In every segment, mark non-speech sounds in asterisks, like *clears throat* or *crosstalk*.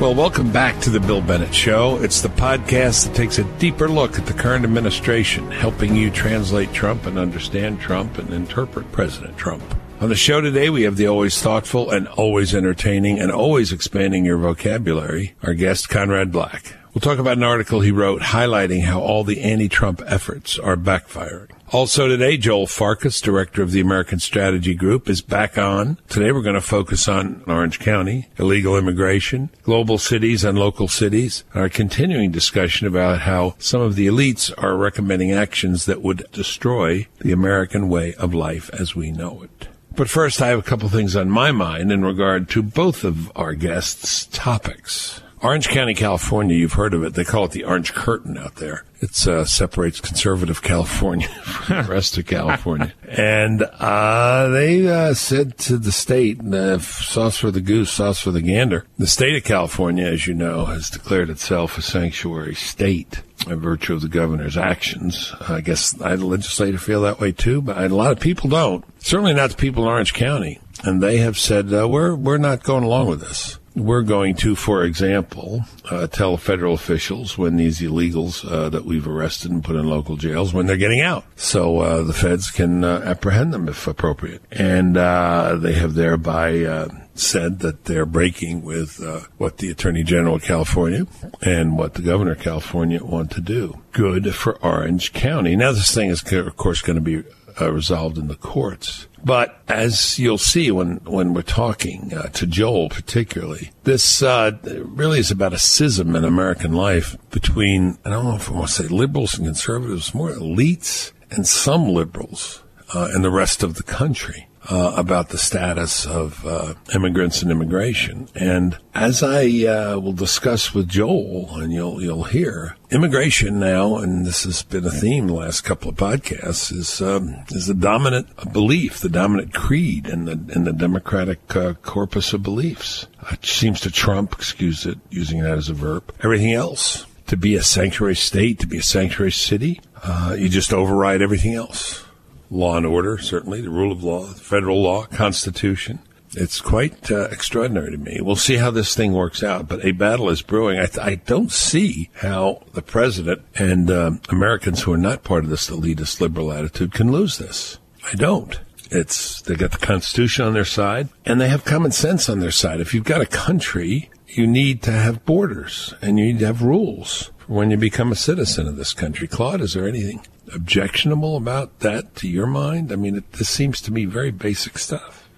Well, welcome back to the Bill Bennett Show. It's the podcast that takes a deeper look at the current administration, helping you translate Trump and understand Trump and interpret President Trump. On the show today, we have the always thoughtful and always entertaining and always expanding your vocabulary, our guest, Conrad Black. We'll talk about an article he wrote highlighting how all the anti-Trump efforts are backfiring. Also today, Joel Farkas, director of the American Strategy Group, is back on. Today we're going to focus on Orange County, illegal immigration, global cities and local cities, our continuing discussion about how some of the elites are recommending actions that would destroy the American way of life as we know it. But first, I have a couple things on my mind in regard to both of our guests' topics. Orange County, California, you've heard of it. They call it the Orange Curtain out there. It uh, separates conservative California *laughs* from the rest of California. *laughs* and uh, they uh, said to the state, uh, sauce for the goose, sauce for the gander. The state of California, as you know, has declared itself a sanctuary state by virtue of the governor's actions. I guess I, the legislature feel that way too, but a lot of people don't. Certainly not the people in Orange County. And they have said, uh, we're, we're not going along with this we're going to, for example, uh, tell federal officials when these illegals uh, that we've arrested and put in local jails when they're getting out, so uh, the feds can uh, apprehend them if appropriate. And uh, they have thereby uh, said that they're breaking with what the Attorney General of California and what the Governor of California want to do. Good for Orange County. Now, this thing is, of course, going to be resolved in the courts. But as you'll see when, when we're talking uh, to Joel, particularly, this uh, really is about a schism in American life between, I don't know if I want to say liberals and conservatives, more elites and some liberals uh, and the rest of the country uh, about the status of uh, immigrants and immigration. And as I uh, will discuss with Joel, and you'll you'll hear, immigration now, and this has been a theme the last couple of podcasts, is um, is the dominant belief, the dominant creed in the in the democratic uh, corpus of beliefs. It seems to trump, excuse it, using that as a verb, everything else. To be a sanctuary state, to be a sanctuary city, uh, you just override everything else law and order, certainly, the rule of law, federal law, constitution. It's quite uh, extraordinary to me. We'll see how this thing works out, but a battle is brewing. I, th- I don't see how the president and uh, Americans who are not part of this elitist liberal attitude can lose this. I don't. It's they got the Constitution on their side, and they have common sense on their side. If you've got a country, you need to have borders and you need to have rules for when you become a citizen of this country. Claude, is there anything objectionable about that to your mind? I mean, it, this seems to me very basic stuff.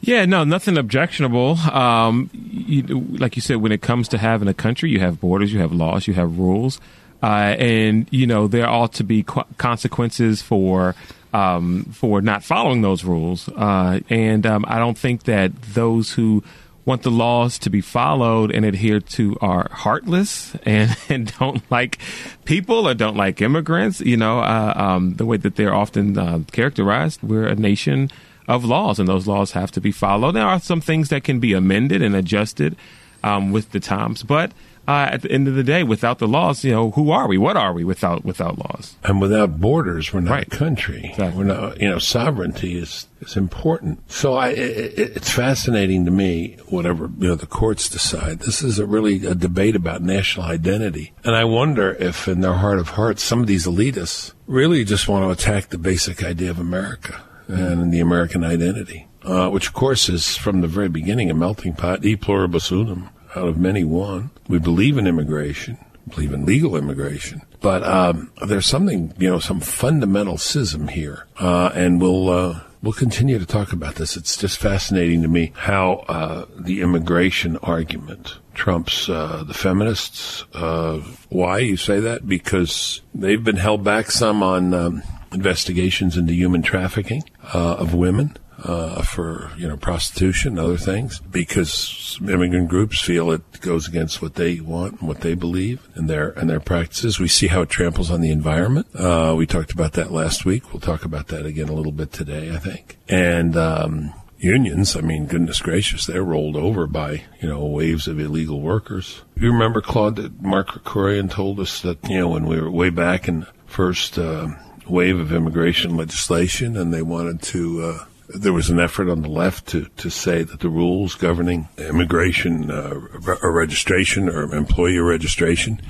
Yeah, no, nothing objectionable. Um, you, like you said, when it comes to having a country, you have borders, you have laws, you have rules, uh, and you know there ought to be qu- consequences for um, for not following those rules. Uh, and um, I don't think that those who want the laws to be followed and adhered to are heartless and, *laughs* and don't like people or don't like immigrants. You know, uh, um, the way that they're often uh, characterized. We're a nation of laws, and those laws have to be followed. There are some things that can be amended and adjusted um, with the times, but uh, at the end of the day, without the laws, you know, who are we? What are we without without laws? And without borders, we're not right. a country. Exactly. We're not. You know, sovereignty is is important. So I, it, it's fascinating to me. Whatever you know, the courts decide. This is a really a debate about national identity, and I wonder if, in their heart of hearts, some of these elitists really just want to attack the basic idea of America and the American identity. Uh, which of course is from the very beginning a melting pot, e pluribus unum out of many one. We believe in immigration, believe in legal immigration, but um, there's something, you know, some fundamental schism here, uh, and we'll. Uh, we'll continue to talk about this. It's just fascinating to me how uh, the immigration argument trumps uh, the feminists. Uh, why you say that? Because they've been held back some on um, investigations into human trafficking uh, of women uh, for you know prostitution and other things because immigrant groups feel it goes against what they want and what they believe and their and their practices. We see how it tramples on the environment. Uh, we talked about that last week. We'll talk about that again a little bit today, I think. And um, unions, I mean, goodness gracious, they're rolled over by you know waves of illegal workers. You remember Claude that Mark Krikorian told us that you know when we were way back in first. Uh, wave of immigration legislation and they wanted to uh, there was an effort on the left to, to say that the rules governing immigration uh, or registration or employee registration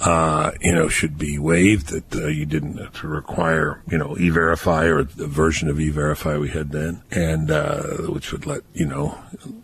uh, you know, should be waived. That uh, you didn't require, you know, e-verify or the version of e-verify we had then, and uh, which would let you know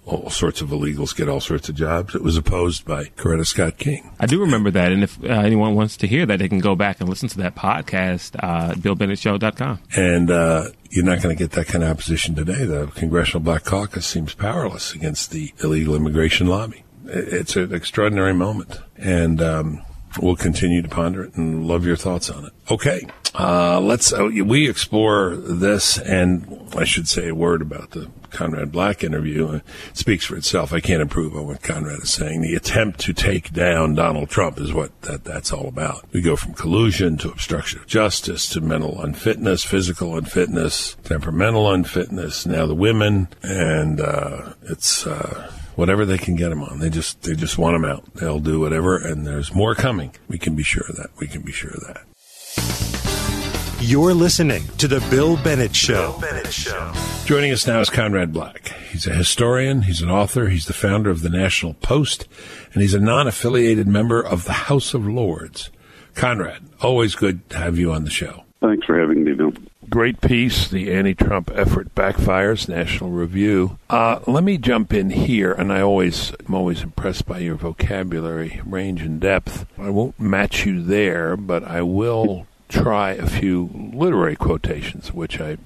all sorts of illegals get all sorts of jobs. It was opposed by Coretta Scott King. I do remember that, and if uh, anyone wants to hear that, they can go back and listen to that podcast, uh, BillBennettShow.com. And uh, you're not going to get that kind of opposition today. The Congressional Black Caucus seems powerless against the illegal immigration lobby. It's an extraordinary moment, and. Um, we'll continue to ponder it and love your thoughts on it. Okay. Uh, let's, uh, we explore this and I should say a word about the Conrad Black interview. It speaks for itself. I can't improve on what Conrad is saying. The attempt to take down Donald Trump is what that, that's all about. We go from collusion to obstruction of justice to mental unfitness, physical unfitness, temperamental unfitness, now the women, and, uh, it's, uh, whatever they can get them on. They just they just want them out. They'll do whatever, and there's more coming. We can be sure of that. We can be sure of that. You're listening to the Bill Bennett Show. Bill Bennett Show. Joining us now is Conrad Black. He's a historian. He's an author. He's the founder of the National Post, and he's a non-affiliated member of the House of Lords. Conrad, always good to have you on the show. Thanks for having me, Bill great piece, The Anti Trump Effort Backfires, National Review. Uh, let me jump in here, and I always am always impressed by your vocabulary range and depth. I won't match you there, but I will try a few literary quotations, which I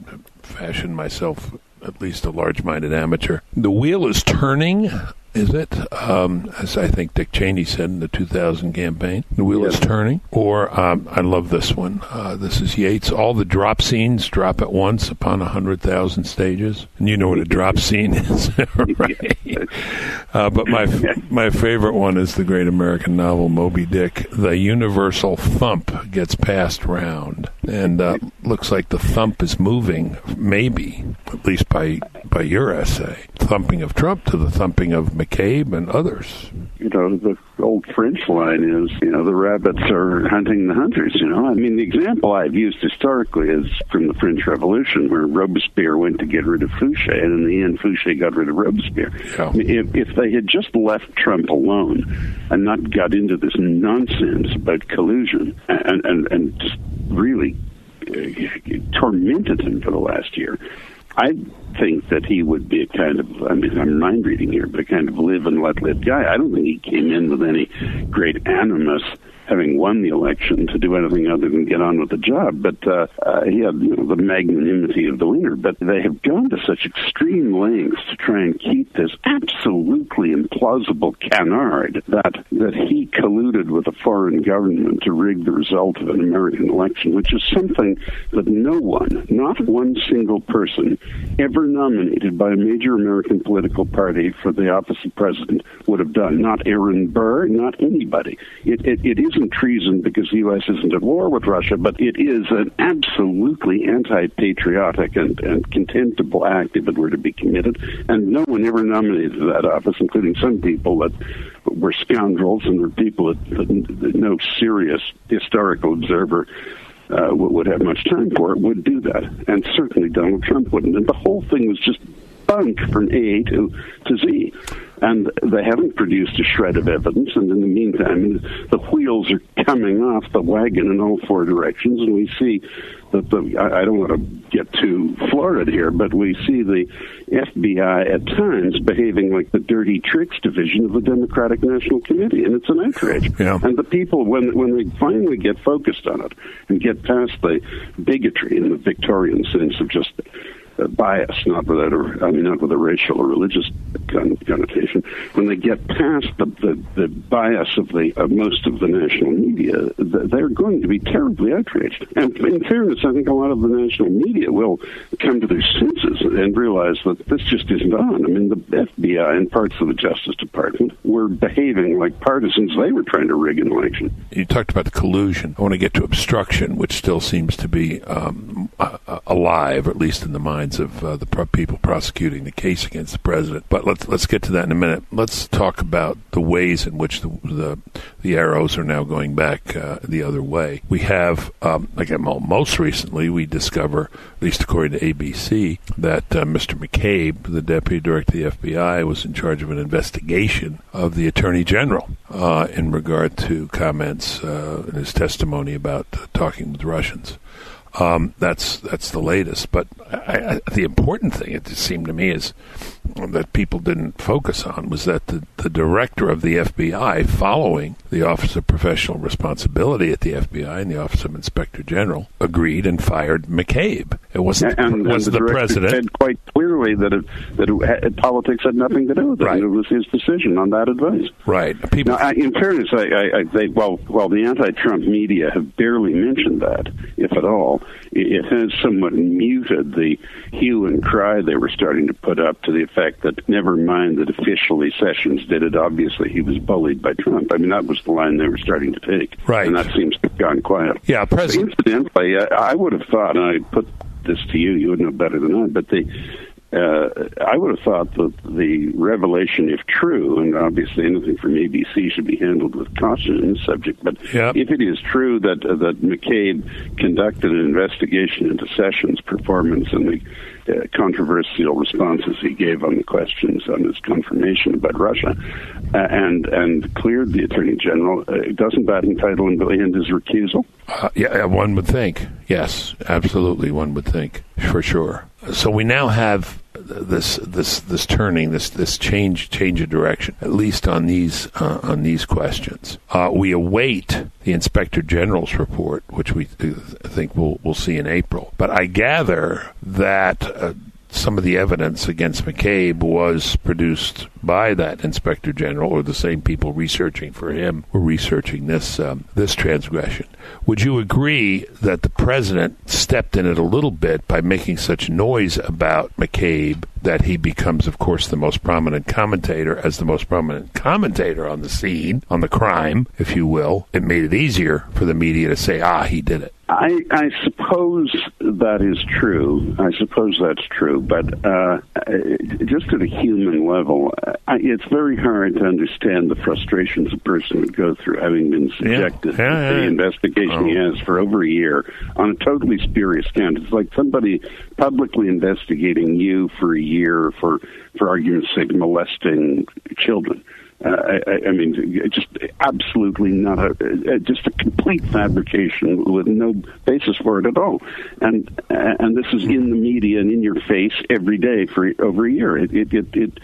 fashioned myself at least a large minded amateur. The wheel is turning is it? Um, as I think Dick Cheney said in the 2000 campaign, the wheel yes. is turning. Or um, I love this one. Uh, this is Yeats. All the drop scenes drop at once upon a hundred thousand stages, and you know what a drop scene *laughs* is, right? Uh, but my my favorite one is the great American novel Moby Dick. The universal thump gets passed round, and uh, looks like the thump is moving, maybe at least by by your essay, thumping of Trump to the thumping of McCabe and others. You know, the old French line is, you know, the rabbits are hunting the hunters, you know. I mean, the example I've used historically is from the French Revolution, where Robespierre went to get rid of Fouché, and in the end, Fouché got rid of Robespierre. Yeah. I mean, if, if they had just left Trump alone and not got into this nonsense about collusion and, and, and just really uh, tormented him for the last year, I think that he would be a kind of, I mean, I'm mind reading here, but a kind of live and let live guy. I don't think he came in with any great animus having won the election to do anything other than get on with the job. But uh, uh, he had you know, the magnanimity of the winner. But they have gone to such extreme lengths to try and keep this absolutely implausible canard that that he colluded with a foreign government to rig the result of an American election, which is something that no one, not one single person, ever nominated by a major American political party for the office of president would have done. Not Aaron Burr, not anybody. It, it, it isn't treason because the U.S. isn't at war with Russia, but it is an absolutely anti-patriotic and, and contemptible act if it were to be committed. And no one ever nominated that office, including some people that were scoundrels and were people that, that, that no serious historical observer uh, would have much time for it would do that, and certainly Donald Trump wouldn't. And the whole thing was just bunk from A to to Z and they haven't produced a shred of evidence. And in the meantime, the wheels are coming off the wagon in all four directions, and we see that the I don't want to get too florid here, but we see the FBI at times behaving like the dirty tricks division of the Democratic National Committee, and it's an outrage. Yeah. And the people, when when they finally get focused on it and get past the bigotry in the Victorian sense of just bias, not with a, I mean, not with a racial or religious connotation. When they get past the, the, the bias of the of most of the national media, they're going to be terribly outraged. And in fairness, I think a lot of the national media will come to their senses and realize that this just isn't on. I mean, the FBI and parts of the Justice Department were behaving like partisans. They were trying to rig an election. You talked about the collusion. I want to get to obstruction, which still seems to be um, alive, at least in the minds of uh, the pro- people prosecuting the case against the president. But let's let's get to that in a minute. Let's talk about the ways in which the the, the arrows are now going back uh, the other way. We have, um, like most recently, we discover, at least according to ABC, that uh, Mr. McCabe, the deputy director of the FBI, was in charge of an investigation of the attorney general uh, in regard to comments uh, in his testimony about talking with Russians. Um, that's that's the latest. But I, I, the important thing, it seemed to me, is that people didn't focus on was that the, the director of the FBI, following the Office of Professional Responsibility at the FBI and the Office of Inspector General, agreed and fired McCabe. It wasn't and, was and the, the president said quite clearly that it, that it politics had nothing to do with it. Right. It was his decision on that advice. Right. People. Now, I, in fairness, I, I, I they, well, well, the anti-Trump media have barely mentioned that, if at all. It, it has somewhat muted the hue and cry they were starting to put up to the effect that never mind that officially Sessions did it. Obviously, he was bullied by Trump. I mean, that was the line they were starting to take. Right. And that seems to have gone quiet. Yeah, President. Incidentally, I, I would have thought, and I put this to you, you would know better than I, but the uh, I would have thought that the revelation, if true, and obviously anything from ABC should be handled with caution in this subject, but Yep. if it is true that uh, that McCabe conducted an investigation into Sessions' performance and the uh, controversial responses he gave on the questions on his confirmation about Russia, uh, and and cleared the Attorney General, uh, doesn't that entitle him to end his recusal? Uh, yeah, one would think. Yes, absolutely, one would think for sure. So we now have this this this turning this this change change of direction at least on these uh, on these questions. Uh, we await the inspector general's report, which we uh, think we'll we'll see in April. But I gather that. Uh, some of the evidence against McCabe was produced by that inspector general, or the same people researching for him were researching this um, this transgression. Would you agree that the president stepped in it a little bit by making such noise about McCabe that he becomes, of course, the most prominent commentator as the most prominent commentator on the scene on the crime, if you will? It made it easier for the media to say, "Ah, he did it." I, I suppose that is true. I suppose that's true. But uh, just at a human level, I, it's very hard to understand the frustrations a person would go through having been subjected Yeah, yeah, to the yeah. investigation he Oh. has for over a year on a totally spurious count. It's like somebody publicly investigating you for a year for, for argument's sake, molesting children. Uh, I, I- I mean, just absolutely not a, uh, just a complete fabrication with no basis for it at all. And and this is in the media and in your face every day for over a year. It it it. it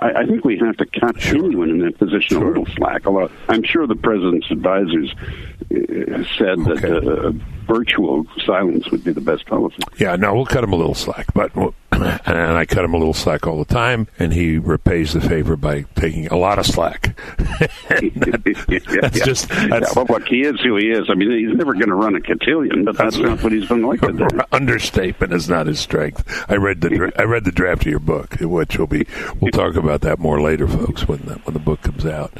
I, I think we have to cut anyone in that position a little slack. Although I'm sure the president's advisors uh, said that Okay. uh, virtual silence would be the best policy. Yeah, no, we'll cut him a little slack, but *clears throat* and I cut him a little slack all the time, and he repays the favor by taking a lot of slack. that's *laughs* just *laughs* Yeah, well, look, he is who he is. I mean, he's never going to run a cotillion, but that's, not what he's been like *laughs* understatement is not his strength. I read the dra- I read the draft of your book, which will be we'll talk about that more later, folks, when the, when the book comes out.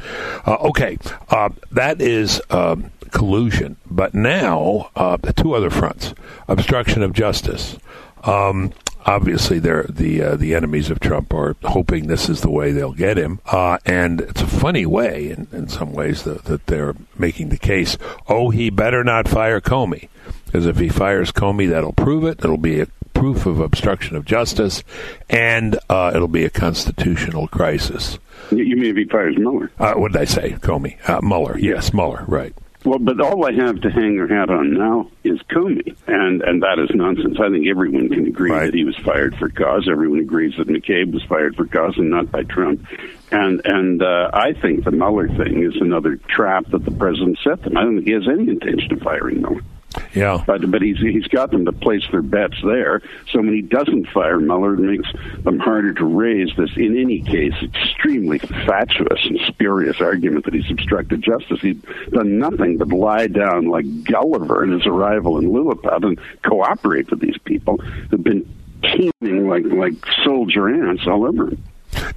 Uh, okay, uh, that is um, collusion, but now uh, two other fronts: obstruction of justice. Um, obviously, they're the uh, the enemies of Trump are hoping this is the way they'll get him, uh, and it's a funny way in, in some ways that, that they're making the case. Oh, he better not fire Comey, because if he fires Comey, that'll prove it. It'll be a proof of obstruction of justice, and uh, it'll be a constitutional crisis. You you mean if he fires Mueller? Uh, what did I say? Comey, uh, Mueller. Yes, Mueller. Right. Well, but all I have to hang their hat on now is Comey, and and that is nonsense. I think everyone can agree Right. that he was fired for cause. Everyone agrees that McCabe was fired for cause and not by Trump. And and uh, I think the Mueller thing is another trap that the president set them. I don't think he has any intention of firing Mueller. Yeah. But but he's he's got them to place their bets there. So when he doesn't fire Mueller, it makes them harder to raise this. In any case, extremely fatuous and spurious argument that he's obstructed justice. He's done nothing but lie down like Gulliver in his arrival in Lilliput and cooperate with these people who've been teeming like like soldier ants all over him.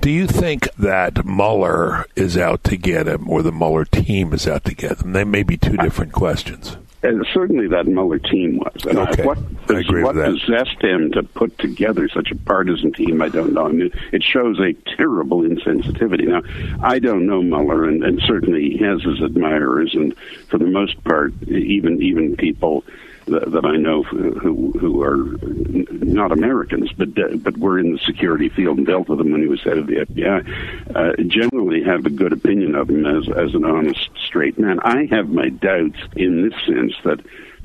Do you think that Mueller is out to get him, or the Mueller team is out to get him? They may be two different questions. And certainly that Mueller team was. And Okay. what what possessed him to put together such a partisan team, I don't know. I mean, it shows a terrible insensitivity. Now, I don't know Mueller, and, and certainly he has his admirers, and for the most part, even even people that, I know who who are not Americans, but but were in the security field and dealt with him when he was head of the FBI, uh, generally have a good opinion of him as as an honest, straight man. I have my doubts in this sense that.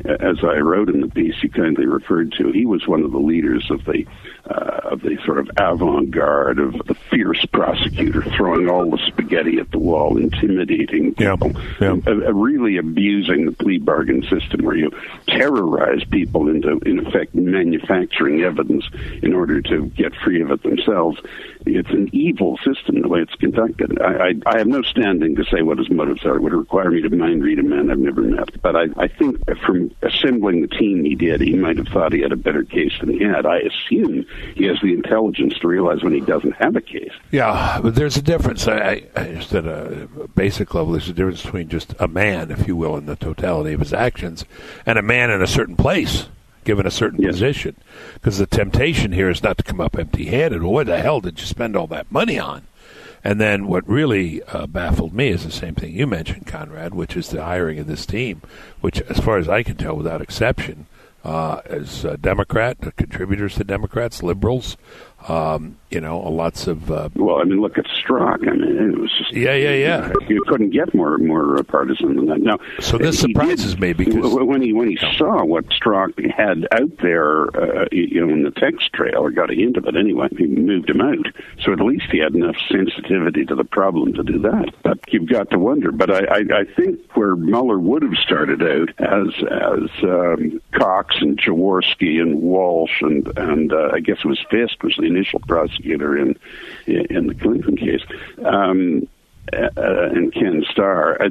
As I wrote in the piece you kindly referred to, he was one of the leaders of the uh, of the sort of avant-garde of the fierce prosecutor, throwing all the spaghetti at the wall, intimidating people, yeah. uh, uh, really abusing the plea bargain system where you terrorize people into, in effect, manufacturing evidence in order to get free of it themselves. It's an evil system the way it's conducted. I, I, I have no standing to say what his motives are. It would require me to mind read a man I've never met. But I, I think from assembling the team he did, he might have thought he had a better case than he had. I assume he has the intelligence to realize when he doesn't have a case. Yeah, but there's a difference. I, I just at a uh, basic level, there's a difference between just a man, if you will, in the totality of his actions, and a man in a certain place, given a certain Yes. position. Because the temptation here is not to come up empty-handed. Well, what the hell did you spend all that money on? And then what really uh, baffled me is the same thing you mentioned, Conrad, which is the hiring of this team, which, as far as I can tell, without exception, uh, is uh, Democrat, contributors to Democrats, liberals, um, you know, lots of uh, Well, I mean, look at Strzok. I mean, it was just Yeah, yeah, yeah. You couldn't get more more uh, partisan than that. Now, So this surprises did- me because- when he when he saw what Strzok had out there, uh, you know, in the text trail, or got a hint of it anyway, he moved him out. So at least he had enough sensitivity to the problem to do that. But you've got to wonder. But I, I, I think where Mueller would have started out as as um, Cox and Jaworski and Walsh and and uh, I guess it was Fiske was the initial prosecutor in in the Clinton case. Um, uh, and Ken Starr, uh,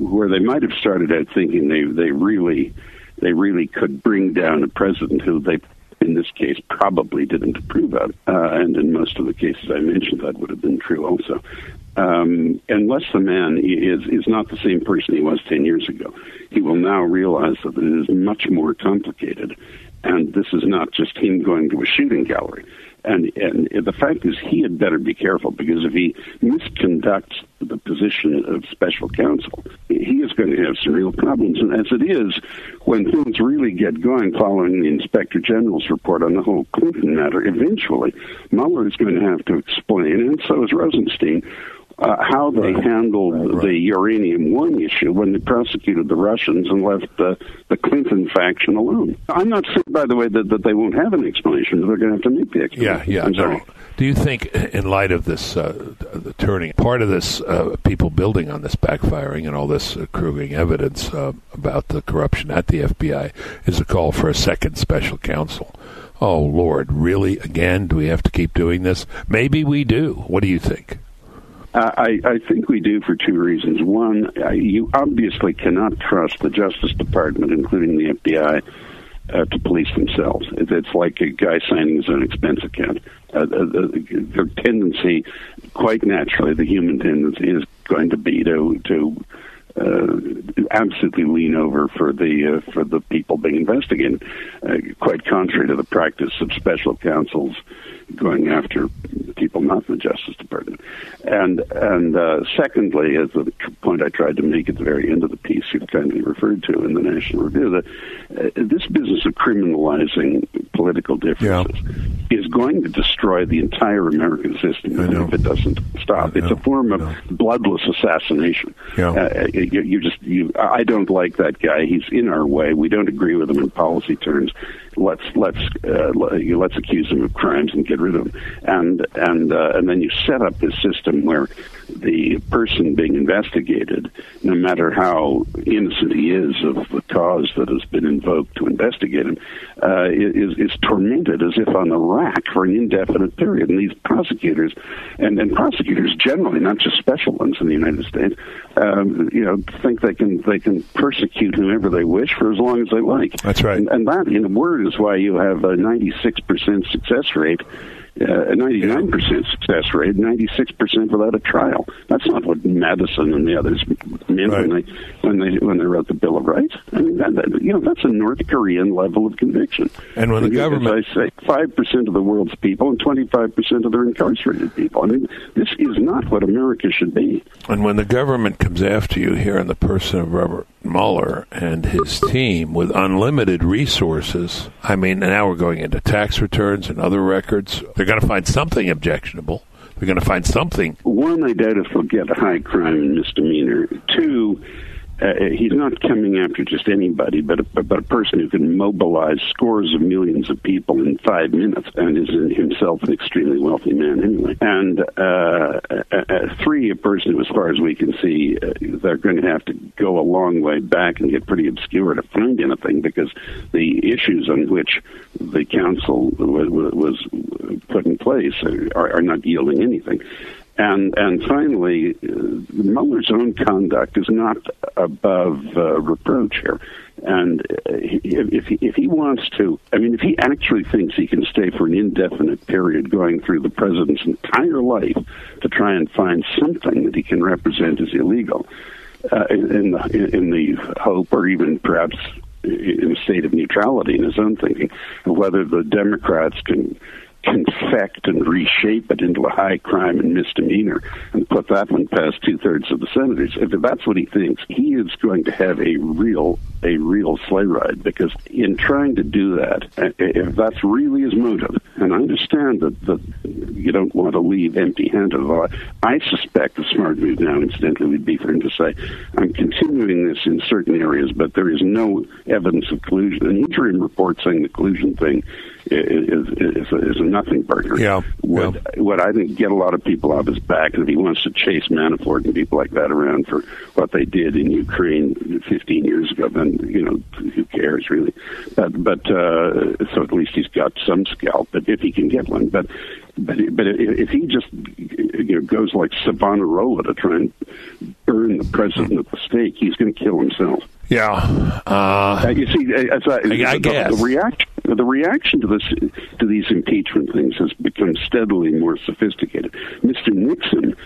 where they might have started out thinking they they really they really could bring down a president who they in this case probably didn't approve of, uh, and in most of the cases I mentioned that would have been true also. Um, unless the man is is not the same person he was ten years ago, he will now realize that it is much more complicated, and this is not just him going to a shooting gallery. And and the fact is, he had better be careful because if he misconducts the position of special counsel, he is going to have some real problems. And as it is, when things really get going following the Inspector General's report on the whole Clinton matter, eventually Mueller is going to have to explain, and so is Rosenstein, uh, how they handled the uranium one issue when they prosecuted the Russians and left the, the Clinton faction alone. I'm not saying, by the way, that, that they won't have an explanation. They're going to have to make the Yeah, explanation. yeah. I'm no. sorry. Do you think, in light of this, uh, the turning, part of this, uh, people building on this backfiring and all this accruing evidence uh, about the corruption at the FBI is a call for a second special counsel? Oh, Lord, really? Again? Do we have to keep doing this? Maybe we do. What do you think? Uh, I, I think we do for two reasons. One, uh, you obviously cannot trust the Justice Department, including the FBI, uh, to police themselves. It's like a guy signing his own expense account. Uh, the, the, their tendency, quite naturally, the human tendency is going to be to to uh, absolutely lean over for the uh, for the people being investigated. Uh, quite contrary to the practice of special counsels going after people not in the Justice Department. And and uh, secondly, as the point I tried to make at the very end of the piece, you've kindly referred to in the National Review, that uh, this business of criminalizing political differences is going to destroy the entire American system if it doesn't stop. It's a form of bloodless assassination. Yeah. Uh, you, you just you. I don't like that guy. He's in our way. We don't agree with him in policy terms. Let's let's uh, let's accuse them of crimes and get rid of them, And and uh, and then you set up this system where the person being investigated, no matter how innocent he is of the cause that has been invoked to investigate him, uh, is is tormented as if on the rack for an indefinite period. And these prosecutors, and, and prosecutors generally, not just special ones in the United States, um, you know, think they can they can persecute whomever they wish for as long as they like. That's right. And, and that, in a word, is why you have a 96% success rate uh, a 99% success rate, 96% without a trial. That's not what Madison and the others meant right. when they when they when they wrote the Bill of Rights. I mean, that, that, you know, that's a North Korean level of conviction. And when and the government, as I say, five percent of the world's people and 25 percent of their incarcerated people. I mean, this is not what America should be. And when the government comes after you here in the person of Robert Mueller and his team with unlimited resources, I mean, now we're going into tax returns and other records. They're going to find something objectionable. They're going to find something. One, I doubt if they'll get high crime misdemeanor. Two, uh, he's not coming after just anybody, but a, but a person who can mobilize scores of millions of people in five minutes, and is himself an extremely wealthy man anyway. And uh, uh, uh, three, a person who, as far as we can see, uh, they're going to have to go a long way back and get pretty obscure to find anything because the issues on which the counsel was, was put in place are, are not yielding anything. And and finally, uh, Mueller's own conduct is not above uh, reproach here. And uh, if he, if he wants to, I mean, if he actually thinks he can stay for an indefinite period, going through the president's entire life to try and find something that he can represent as illegal, uh, in the in the hope, or even perhaps in a state of neutrality in his own thinking, whether the Democrats can confect and reshape it into a high crime and misdemeanor and put that one past two thirds of the senators. If that's what he thinks, he is going to have a real a real sleigh ride because in trying to do that, uh, if that's really his motive, and I understand that, that you don't want to leave empty handed, I suspect the smart move now, incidentally, would be for him to say, I'm continuing this in certain areas, but there is no evidence of collusion. An interim report saying the collusion thing is, is, is a nothing burger. Yeah. Would, yeah. would I think get a lot of people off his back, and if he wants to chase Manafort and people like that around for what they did in Ukraine 15 years ago, then you know who cares really? But but uh, so at least he's got some scalp. But if he can get one, but but but if he just you know goes like Savonarola to try and burn the president at the stake, he's going to kill himself. Yeah, uh, uh, you see, as I, I, I guess the reaction the reaction to this to these impeachment things has become steadily more sophisticated. Mr. Nixon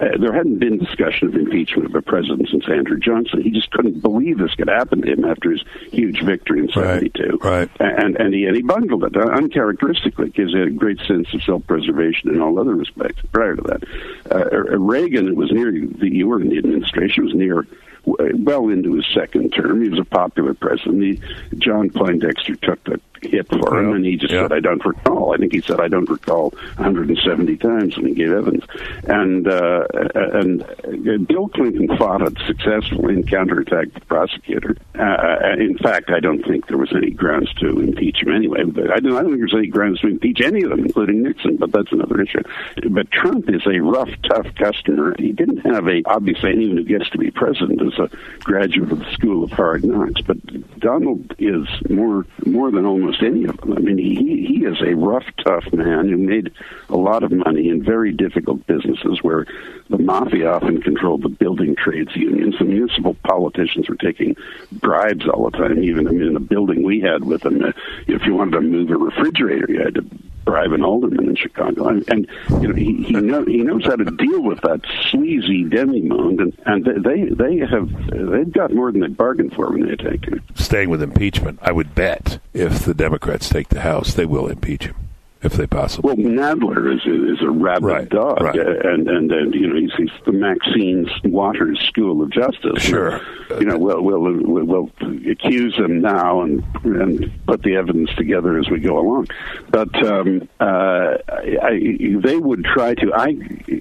uh, there hadn't been discussion of impeachment of a president since Andrew Johnson. He just couldn't believe this could happen to him after his huge victory in '72. Right, right. And and he and he bungled it uh, uncharacteristically. Gives a great sense of self-preservation in all other respects. Prior to that, uh, Reagan was near the you were in the administration was near well into his second term. He was a popular president. He, John Poindexter took the hit for him, and he just said, "I don't recall." I think he said, "I don't recall" 170 times when he gave evidence. And uh, and uh, Bill Clinton fought it successfully and counterattacked the prosecutor. Uh, in fact, I don't think there was any grounds to impeach him anyway. But I don't, I don't think there's any grounds to impeach any of them, including Nixon. But that's another issue. But Trump is a rough, tough customer. He didn't have a obviously anyone who gets to be president is a graduate of the School of Hard Knocks. But Donald is more more than almost any of them. I mean, he he is a rough, tough man who made a lot of money in very difficult businesses where the mafia often controlled the building trades unions. The municipal politicians were taking bribes all the time. Even I mean, in the building we had with uh, if you wanted to move a refrigerator, you had to bribe an alderman in Chicago. And, and you know, he he, know, he knows how to deal with that sleazy demimonde, and and they they have they've got more than they bargained for when they attacked him. Staying with impeachment, I would bet if the Democrats take the House, they will impeach him if they possibly. Well, Nadler is a, is a rabid right, dog, right. and, and and you know he's, he's the Maxine Waters School of Justice. Sure, you know we'll we'll we'll, we'll accuse him now and and put the evidence together as we go along. But um, uh, I, they would try to I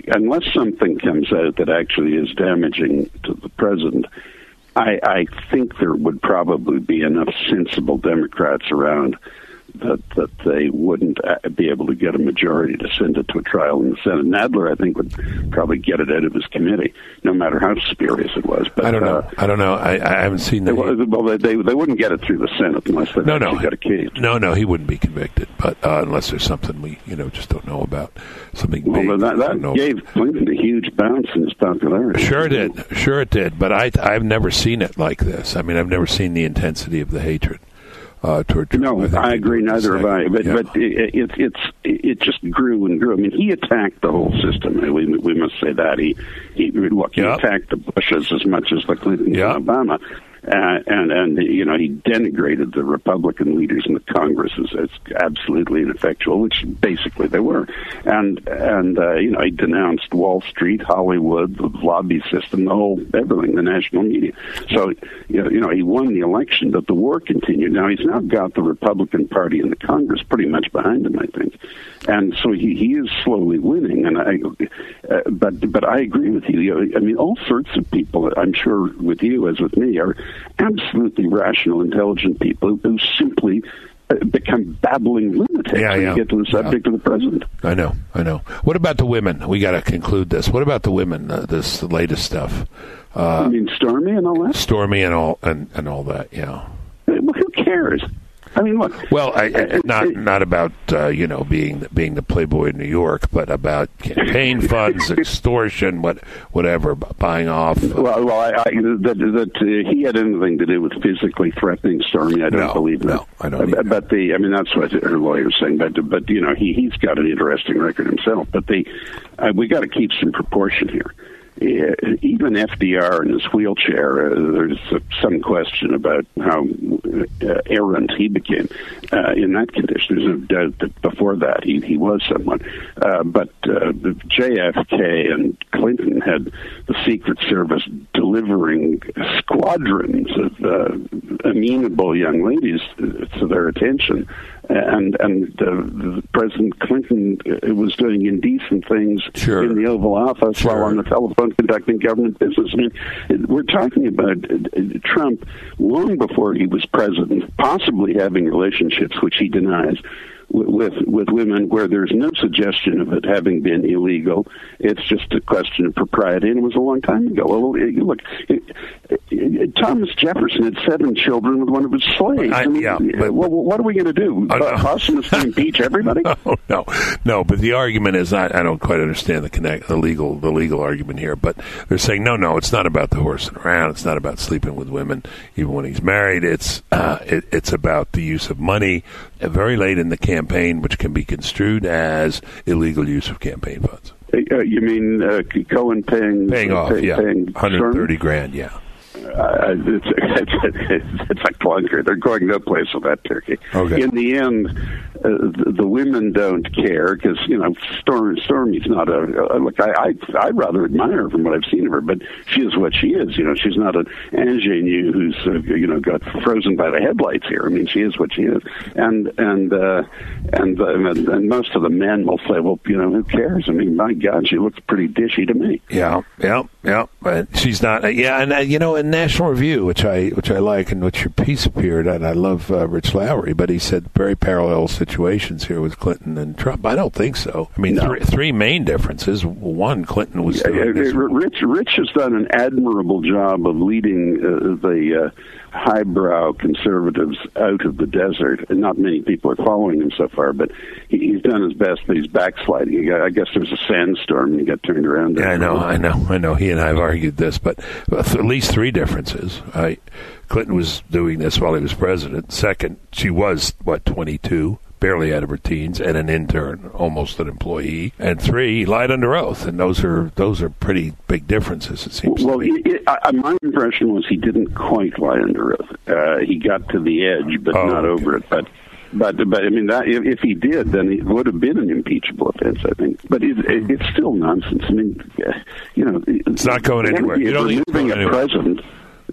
unless something comes out that actually is damaging to the president. I, I think there would probably be enough sensible Democrats around that that they wouldn't uh, be able to get a majority to send it to a trial in the Senate. Nadler, I think, would probably get it out of his committee, no matter how spurious it was. But I don't know. Uh, I don't know. I, I haven't seen that. Well, they, they they wouldn't get it through the Senate unless they no, no, got a case. No, no, he wouldn't be convicted, but uh, unless there's something we you know just don't know about, something. Well, big that, that gave Clinton a huge bounce in his popularity. Sure it did. Sure it did. But I I've never seen it like this. I mean, I've never seen the intensity of the hatred uh, toward Trump. No, I, I agree. Neither have I. But yeah. but it, it, it's it just grew and grew. I mean, he attacked the whole system. We we must say that he he look he yep. attacked the Bushes as much as the Clintons yep. and Obama. Uh, and and you know he denigrated the Republican leaders in the Congress as, as absolutely ineffectual, which basically they were, and and uh, you know he denounced Wall Street, Hollywood, the lobby system, the whole everything, the national media. So you know, you know he won the election, but the war continued. Now he's now got the Republican Party in the Congress pretty much behind him, I think, and so he he is slowly winning. And I, uh, but but I agree with you. I mean, all sorts of people, I'm sure with you as with me, are absolutely rational, intelligent people who simply uh, become babbling lunatics yeah, when you get to the subject yeah. of the president. I know, I know. What about the women? We got to conclude this. What about the women? Uh, this latest stuff. Uh, I mean, Stormy and all that. Stormy and all and, and all that. Yeah. Well, who cares? I mean, look. Well, I, I, not not about uh, you know being being the playboy in New York, but about campaign *laughs* funds, extortion, what whatever, buying off. Uh, well, well, I, I, that, that uh, he had anything to do with physically threatening Stormy, I don't no, believe that. No, I don't. Uh, but the, I mean, that's what her lawyer's saying. But but you know, he he's got an interesting record himself. But the, uh, we got to keep some proportion here. Even FDR in his wheelchair, uh, there's some question about how uh, errant he became uh, in that condition. There's no doubt that before that he, he was someone. Uh, but uh, JFK and Clinton had the Secret Service delivering squadrons of uh, amenable young ladies to their attention and and uh, President Clinton uh, was doing indecent things sure. in the Oval Office sure. while on the telephone conducting government business. I mean, we're talking about uh, Trump long before he was president, possibly having relationships which he denies with with women where there's no suggestion of it having been illegal. It's just a question of propriety, and it was a long time ago. Well, look, it, it, Thomas Jefferson had seven children with one of his slaves. I, yeah, but, well, what are we going to do? Uh, us impeach everybody? *laughs* no, no, no. But the argument is, I, I don't quite understand the connect the legal the legal argument here. But they're saying, no, no, it's not about the horsing around. It's not about sleeping with women, even when he's married. It's uh, it, it's about the use of money. Uh, very late in the campaign, which can be construed as illegal use of campaign funds. Uh, you mean uh, Cohen paying paying off? Pay, yeah, paying 130 grand. Yeah. Uh, it's, *laughs* it's, it's a clunker. They're going no place with that turkey. Okay. In the end, uh, the, women don't care because you know Storm, Stormy's not a uh, look. I, I I rather admire her from what I've seen of her, but she is what she is. You know, she's not an ingenue who's uh, you know got frozen by the headlights here. I mean, she is what she is, and and uh, and, uh, and and most of the men will say, well, you know, who cares? I mean, my God, she looks pretty dishy to me. Yeah, yeah, yeah. But she's not. Uh, yeah, and uh, you know, in National Review, which I which I like, and which your piece appeared, and I love uh, Rich Lowry, but he said very parallel situations here with Clinton and Trump. I don't think so. I mean, no. three, three main differences. One, Clinton was. Yeah, Rich Rich has done an admirable job of leading uh, the. Uh, highbrow conservatives out of the desert, and not many people are following him so far. But he, he's done his best, but he's backsliding. Got, I guess there was a sandstorm, and he got turned around. Yeah, I know, I know, I know. He and I have argued this, but at least three differences. I, Clinton was doing this while he was president. Second, she was what twenty two barely out of her teens, and an intern, almost an employee. And three, he lied under oath, and those are those are pretty big differences. It seems. Well, it, it, I, my impression was he didn't quite lie under oath. Uh, he got to the edge, but oh, not okay. over it. But but but I mean that if, if he did, then it would have been an impeachable offense, I think. But it, it, it's still nonsense. I mean, you know, it's not going anywhere. You don't removing a anywhere. president.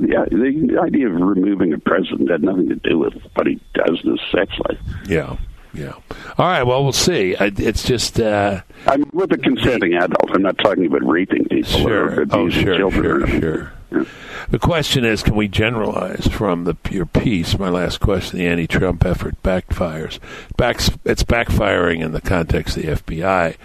Yeah, the idea of removing a president had nothing to do with what he does in his sex life. Yeah. Yeah. All right. Well, we'll see. It's just. Uh, I'm with a consenting adult. I'm not talking about raping people sure. or oh, sure, children. Sure. Sure. Yeah. The question is, can we generalize from the your piece? My last question: the anti-Trump effort backfires. Backs, it's backfiring in the context of the FBI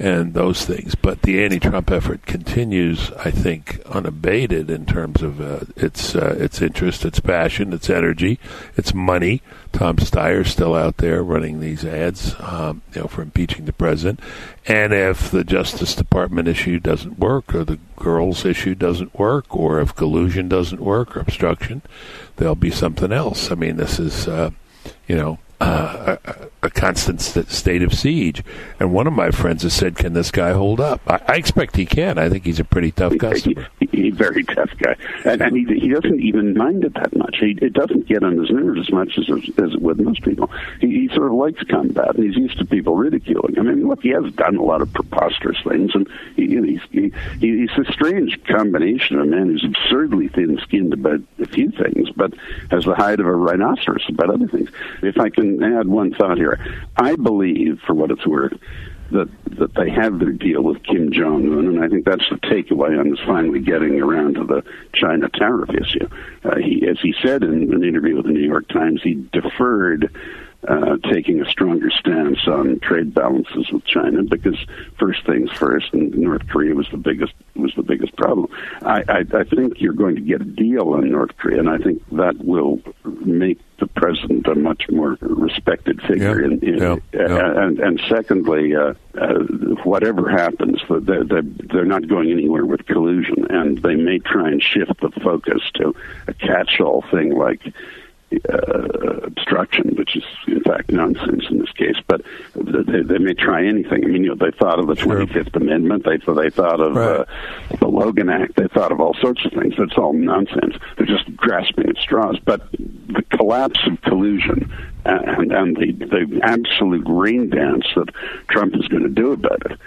and those things. But the anti-Trump effort continues, I think, unabated in terms of uh, its uh, its interest, its passion, its energy, its money. Tom Steyer still out there running these ads, um, you know, for impeaching the president. And if the Justice Department issue doesn't work, or the girls issue doesn't work, or if collusion doesn't work, or obstruction, there'll be something else. I mean, this is. Uh, you know, uh, a, constant st- state of siege. And one of my friends has said, "Can this guy hold up?" I, I expect he can. I think he's a pretty tough customer. He's a very tough guy, and, and he, he doesn't even mind it that much. He, it doesn't get on his nerves as much as as with most people. He, he sort of likes combat, and he's used to people ridiculing. I mean, look, he has done a lot of preposterous things, and he, he's he, he's a strange combination of a man who's absurdly thin-skinned about a few things, but has the hide of a rhinoceros about other things. If I can add one thought here. I believe, for what it's worth, that that they have their deal with Kim Jong Un, and I think that's the takeaway on this finally getting around to the China tariff issue. Uh, he, as he said in an interview with the New York Times, he deferred uh, taking a stronger stance on trade balances with China because first things first, and North Korea was the biggest was the biggest problem. I, I, I think you're going to get a deal on North Korea, and I think that will make the president a much more respected figure. Yeah, in, in, yeah. And, and secondly, uh, uh, whatever happens, they're, they're, they're not going anywhere with collusion, and they may try and shift the focus to a catch-all thing like uh, obstruction, which is in fact nonsense in this case. But they, they may try anything. I mean, you know, they thought of the Twenty Fifth Amendment. They they thought of right. uh, the Logan Act. They thought of all sorts of things. That's all nonsense. They're just grasping at straws. But the collapse of collusion and, and the the absolute rain dance that Trump is going to do about it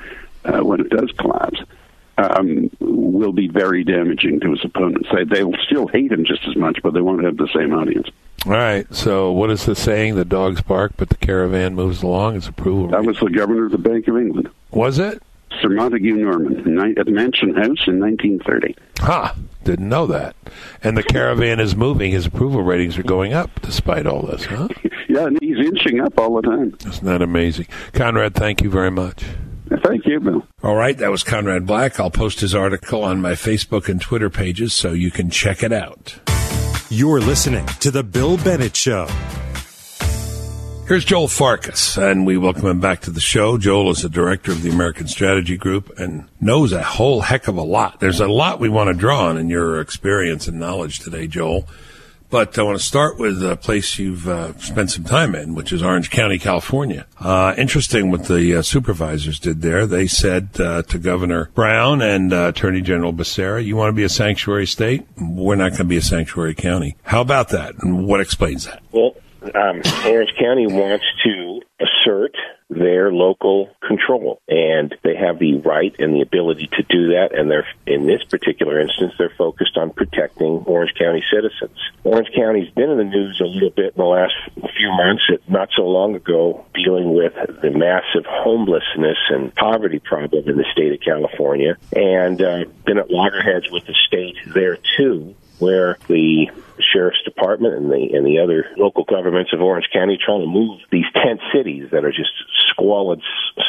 uh, when it does collapse um, will be very damaging to his opponents. They, they will still hate him just as much, but they won't have the same audience. All right. So, what is the saying? The dogs bark, but the caravan moves along. It's approval. That was the governor of the Bank of England. Was it? Sir Montagu Norman at Mansion House in 1930. Ha! Huh. Didn't know that. And the caravan is moving. His approval ratings are going up despite all this, huh? *laughs* yeah, and he's inching up all the time. Isn't that amazing? Conrad, thank you very much. Thank you, Bill. All right, that was Conrad Black. I'll post his article on my Facebook and Twitter pages so you can check it out. You're listening to The Bill Bennett Show. Here's Joel Farkas, and we welcome him back to the show. Joel is the director of the American Strategy Group and knows a whole heck of a lot. There's a lot we want to draw on in your experience and knowledge today, Joel. But I want to start with a place you've uh, spent some time in, which is Orange County, California. Uh, interesting what the uh, supervisors did there. They said uh, to Governor Brown and uh, Attorney General Becerra, you want to be a sanctuary state? We're not going to be a sanctuary county. How about that? And what explains that? Well, um, Orange County wants to assert their local control. And they have the right and the ability to do that. And they're, in this particular instance, they're focused on protecting Orange County citizens. Orange County's been in the news a little bit in the last few months, not so long ago, dealing with the massive homelessness and poverty problem in the state of California. And uh, been at loggerheads with the state there too where the sheriff's department and the and the other local governments of Orange County trying to move these tent cities that are just squalid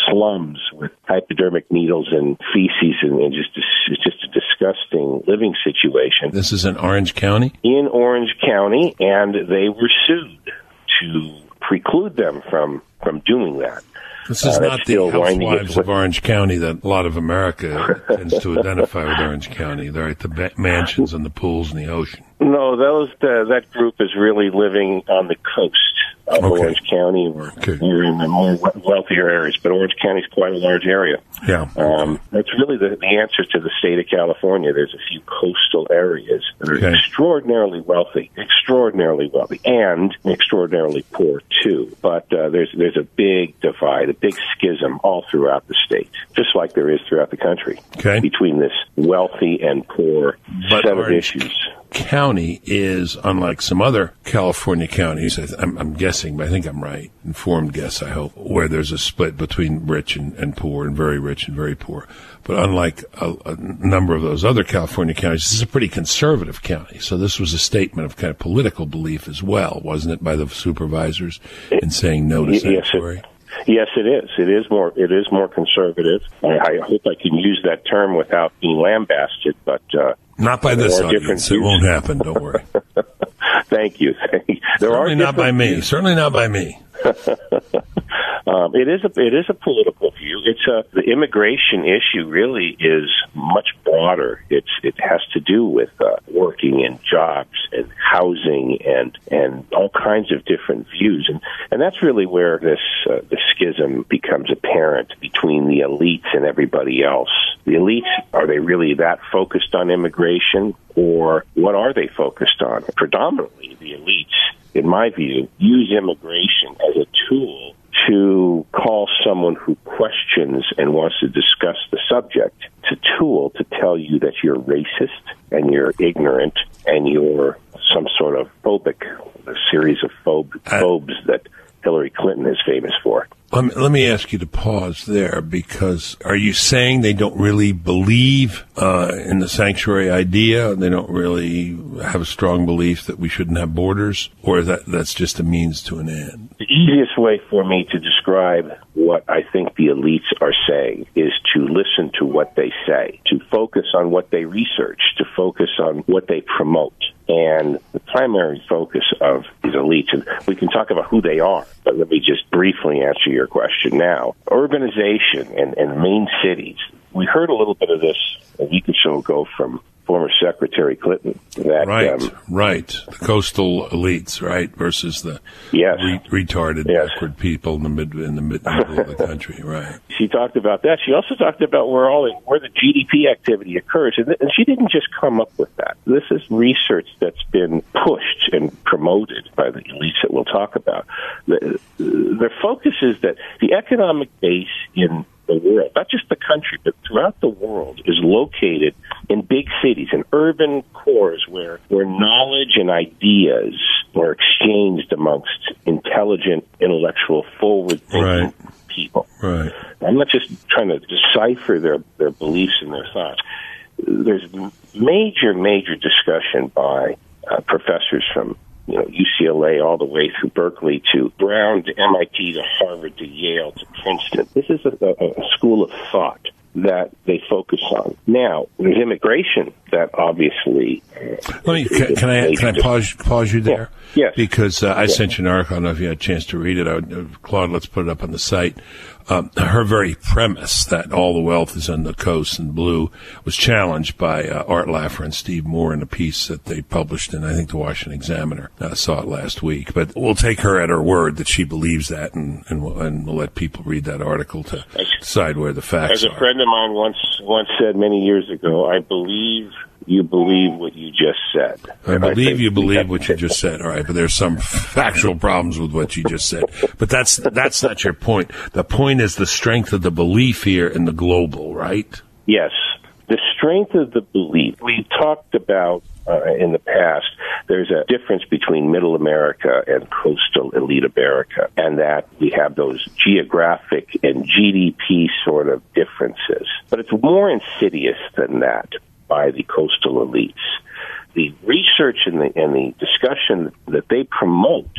slums with hypodermic needles and feces and, and just it's just a disgusting living situation. This is in Orange County. In Orange County, and they were sued to preclude them from from doing that. This is uh, not the housewives of Orange County that a lot of America *laughs* tends to identify with Orange County. They're at the ba- mansions and the pools and the ocean. No, those uh, that group is really living on the coast of okay. Orange County or, okay. or in the more wealthier areas. But Orange County is quite a large area. Yeah, um, that's really the, the answer to the state of California. There's a few coastal areas that are okay. extraordinarily wealthy, extraordinarily wealthy, and extraordinarily poor too. But uh, there's there's a big divide, a big schism all throughout the state, just like there is throughout the country, okay. between this wealthy and poor but set Orange of issues. County is unlike some other California counties. I'm, I'm, guessing, but I think I'm right. Informed guess, I hope, where there's a split between rich and, and poor and very rich and very poor. But unlike a, a, number of those other California counties, this is a pretty conservative county. So this was a statement of kind of political belief as well, wasn't it, by the supervisors in saying no to sanctuary? Yes, Yes, it is. It is more. It is more conservative. I, I hope I can use that term without being lambasted, but uh, not by this audience. It won't happen. Don't worry. *laughs* Thank you. *laughs* There Certainly are not by me. Certainly not by me. *laughs* um, it is a it is a political view. it's a the immigration issue really is much broader. It's it has to do with uh, working and jobs and housing and and all kinds of different views, and and that's really where this uh, the schism becomes apparent between the elites and everybody else. The elites are they really that focused on immigration, or what are they focused on? Predominantly, the elites, in my view, use immigration as a tool to call someone who questions and wants to discuss the subject to tool to tell you that you're racist and you're ignorant and you're some sort of phobic, a series of phob- uh, phobes that Hillary Clinton is famous for. Let me, let me ask you to pause there because are you saying they don't really believe uh, in the sanctuary idea? They don't really have a strong belief that we shouldn't have borders, or that that's just a means to an end? The easiest way for me to describe what I think the elites are saying is to listen to what they say, to focus on what they research, to focus on what they promote. And primary focus of these elites, and we can talk about who they are, but let me just briefly answer your question now. Urbanization and, and main cities. We heard a little bit of this a week or so ago from former Secretary Clinton. That, right, um, right. The coastal elites, right, versus the Yes. re- retarded, Yes. backward people in the mid in the mid, middle of the *laughs* country, right? she talked about that. She also talked about where all the, where the GDP activity occurs, and, th- and she didn't just come up with that. This is research that's been pushed and promoted by the elites that we'll talk about. The, their focus is that the economic base in the world, not just the country, but throughout the world, is located in big cities, in urban cores where, where knowledge and ideas are exchanged amongst intelligent, intellectual, forward thinking Right. people. Right. I'm not just trying to decipher their, their beliefs and their thoughts. There's major, major discussion by uh, professors from you know UCLA all the way through Berkeley to Brown to MIT to Harvard to Yale to Princeton. This is a, a, school of thought that they focus on. Now, there's immigration that obviously. Let me. Can, can I can I pause pause you there? Yeah. Yes. Because uh, I sent you an article. I don't know if you had a chance to read it. I would, uh, Claude, let's put it up on the site. Um, her very premise that all the wealth is on the coast and blue was challenged by uh, Art Laffer and Steve Moore in a piece that they published in, I think, the Washington Examiner. I saw it last week. But we'll take her at her word that she believes that, and and we'll, and we'll let people read that article to decide where the facts are. As a are. friend of mine once once said many years ago, I believe you believe what you just said. I believe think you believe what you just said. All right, but there's some factual problems with what you just said. But that's that's not your point. The point is the strength of the belief here in the global, right? Yes. The strength of the belief. We've talked about uh, in the past, there's a difference between middle America and coastal elite America, and that we have those geographic and GDP sort of differences. But it's more insidious than that by the coastal elites. The research and the, and the discussion that they promote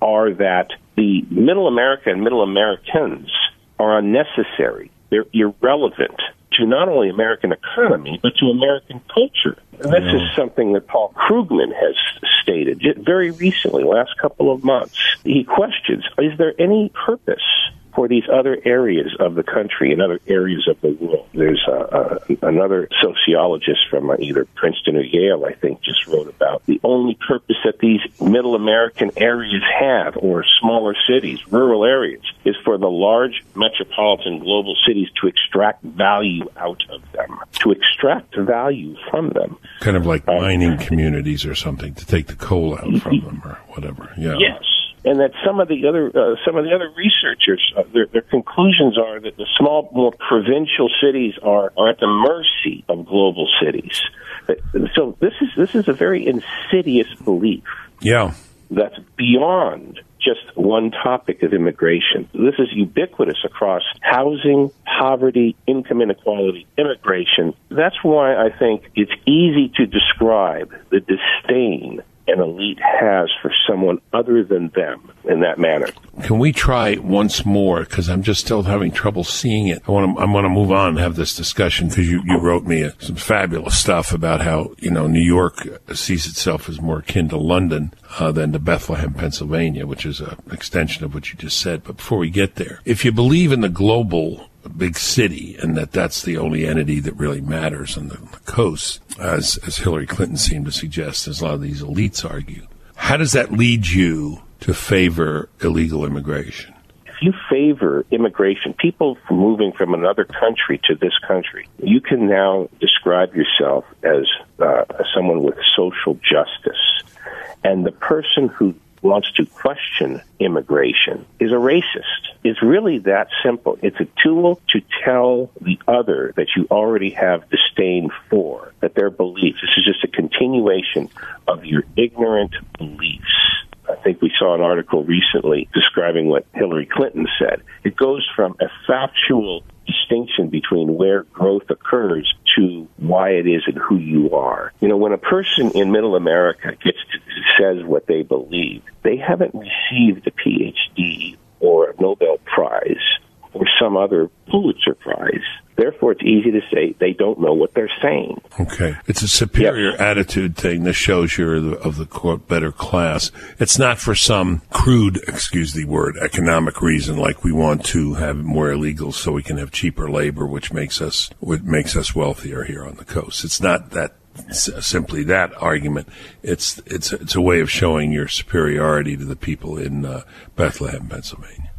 are that the middle America and middle Americans are unnecessary. They're irrelevant to not only American economy, but to American culture. And this is something that Paul Krugman has stated very recently, last couple of months. He questions, is there any purpose for these other areas of the country and other areas of the world. There's uh, uh, another sociologist from uh, either Princeton or Yale, I think, just wrote about the only purpose that these middle American areas have, or smaller cities, rural areas, is for the large metropolitan global cities to extract value out of them, to extract value from them. Kind of like mining communities or something to take the coal out from them or whatever. Yeah. Yes, and that some of the other uh, some of the other researchers, uh, their, their conclusions are that the small, more provincial cities are, are at the mercy of global cities. So this is this is a very insidious belief Yeah. that's beyond just one topic of immigration. This is ubiquitous across housing, poverty, income inequality, immigration. That's why I think it's easy to describe the disdain an elite has for someone other than them in that manner. Can we try once more? Because I'm just still having trouble seeing it. I want to. I want to move on and have this discussion because you, you wrote me some fabulous stuff about how you know New York sees itself as more akin to London uh, than to Bethlehem, Pennsylvania, which is an extension of what you just said. But before we get there, if you believe in the global a big city and that that's the only entity that really matters on the, the coast, as, as Hillary Clinton seemed to suggest, as a lot of these elites argue. How does that lead you to favor illegal immigration? If you favor immigration, people moving from another country to this country, you can now describe yourself as uh, someone with social justice. And the person who wants to question immigration is a racist. It's really that simple. It's a tool to tell the other that you already have disdain for, that their beliefs. This is just a continuation of your ignorant beliefs. I think we saw an article recently describing what Hillary Clinton said. It goes from a factual distinction between where growth occurs to why it is and who you are. You know, when a person in middle America gets to says what they believe, they haven't received a PhD or a Nobel Prize or some other Pulitzer Prize. Therefore, it's easy to say they don't know what they're saying. Okay. It's a superior yep. attitude thing. This shows you're the, of the quote better class. It's not for some crude, excuse the word, economic reason like we want to have more illegals so we can have cheaper labor, which makes us, which makes us wealthier here on the coast. It's not that simply that argument. It's it's it's a way of showing your superiority to the people in uh, Bethlehem, Pennsylvania.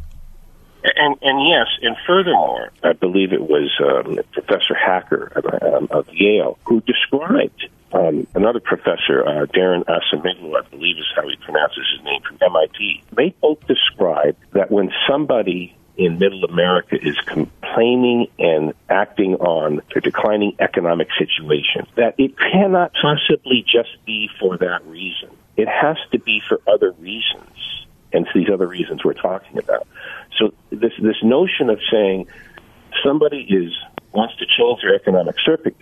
And, and yes, and furthermore, I believe it was um, Professor Hacker um, of Yale who described um, another professor, uh, Daron Acemoglu, I believe is how he pronounces his name from MIT. They both described that when somebody in middle America is complaining and acting on the declining economic situation, that it cannot possibly just be for that reason. It has to be for other reasons. And it's these other reasons we're talking about. So this this notion of saying somebody is wants to change their economic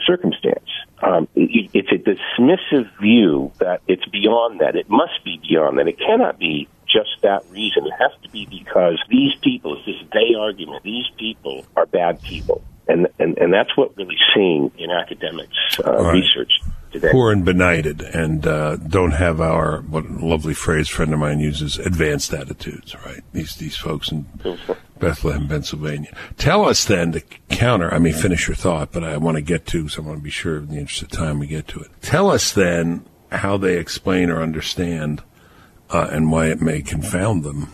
circumstance. Um, it, it's a dismissive view that it's beyond that. It must be beyond that. It cannot be just that reason. It has to be because these people, it's this they argument, these people are bad people. And, and, and that's what we're really seeing in academics uh, right. research today. Poor and benighted and uh, don't have our, what a lovely phrase friend of mine uses, advanced attitudes, right? These, these folks in Bethlehem, Pennsylvania. Tell us then to counter, I mean, finish your thought, but I want to get to, so I want to be sure in the interest of time we get to it. Tell us then how they explain or understand uh, and why it may confound them.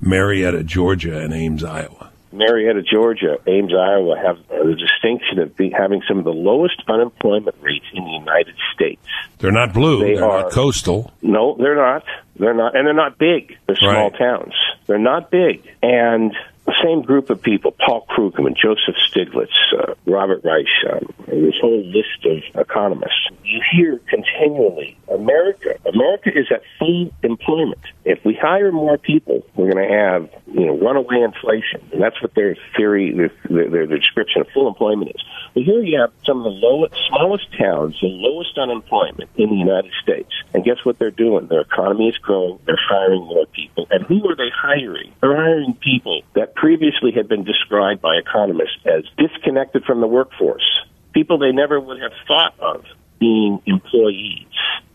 Marietta, Georgia, and Ames, Iowa. Marietta, Georgia, Ames, Iowa have the distinction of being, having some of the lowest unemployment rates in the United States. They're not blue. They are not coastal. No, they're not. They're not, and they're not big. They're small right. towns. They're not big, and same group of people, Paul Krugman, Joseph Stiglitz, uh, Robert Reich, um, this whole list of economists. You hear continually, America, America is at full employment. If we hire more people, we're going to have, you know, runaway inflation. And that's what their theory, their, their, their description of full employment is. But here you have some of the lowest, smallest towns, the lowest unemployment in the United States. And guess what they're doing? Their economy is growing. They're hiring more people. And who are they hiring? They're hiring people that previously had been described by economists as disconnected from the workforce, people they never would have thought of being employees.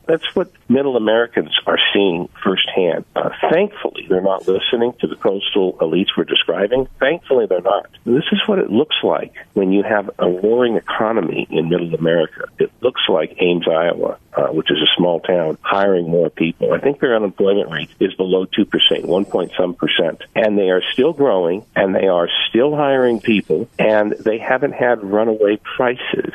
That's what middle Americans are seeing firsthand. Uh, thankfully, they're not listening to the coastal elites we're describing. Thankfully, they're not. This is what it looks like when you have a roaring economy in middle America. It looks like Ames, Iowa, uh, which is a small town, hiring more people. I think their unemployment rate is below 2%, 1 point some percent. And they are still growing, and they are still hiring people, and they haven't had runaway prices